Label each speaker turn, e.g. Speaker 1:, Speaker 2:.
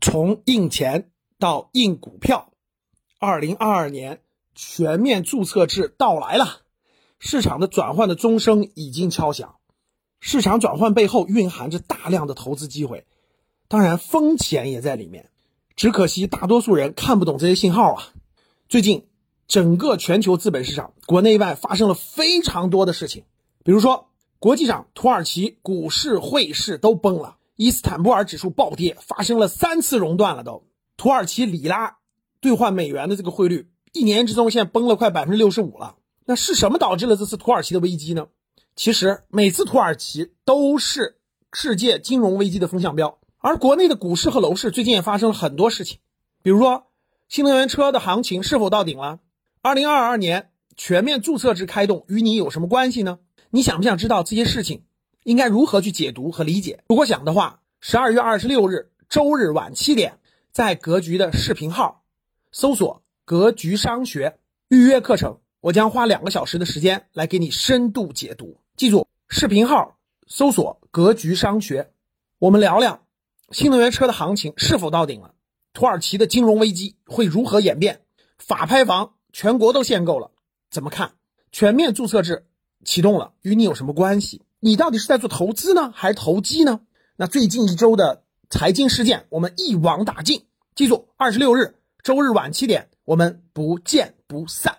Speaker 1: 从印钱到印股票，二零二二年全面注册制到来了，市场的转换的钟声已经敲响。市场转换背后蕴含着大量的投资机会，当然风险也在里面。只可惜大多数人看不懂这些信号啊。最近整个全球资本市场，国内外发生了非常多的事情，比如说国际上土耳其股市、汇市都崩了。伊斯坦布尔指数暴跌，发生了三次熔断了都。土耳其里拉兑换美元的这个汇率，一年之中现在崩了快百分之六十五了。那是什么导致了这次土耳其的危机呢？其实每次土耳其都是世界金融危机的风向标。而国内的股市和楼市最近也发生了很多事情，比如说新能源车的行情是否到顶了？二零二二年全面注册制开动与你有什么关系呢？你想不想知道这些事情？应该如何去解读和理解？如果想的话，十二月二十六日周日晚七点，在格局的视频号搜索“格局商学”预约课程，我将花两个小时的时间来给你深度解读。记住，视频号搜索“格局商学”，我们聊聊新能源车的行情是否到顶了，土耳其的金融危机会如何演变，法拍房全国都限购了，怎么看？全面注册制启动了，与你有什么关系？你到底是在做投资呢，还是投机呢？那最近一周的财经事件，我们一网打尽。记住，二十六日周日晚七点，我们不见不散。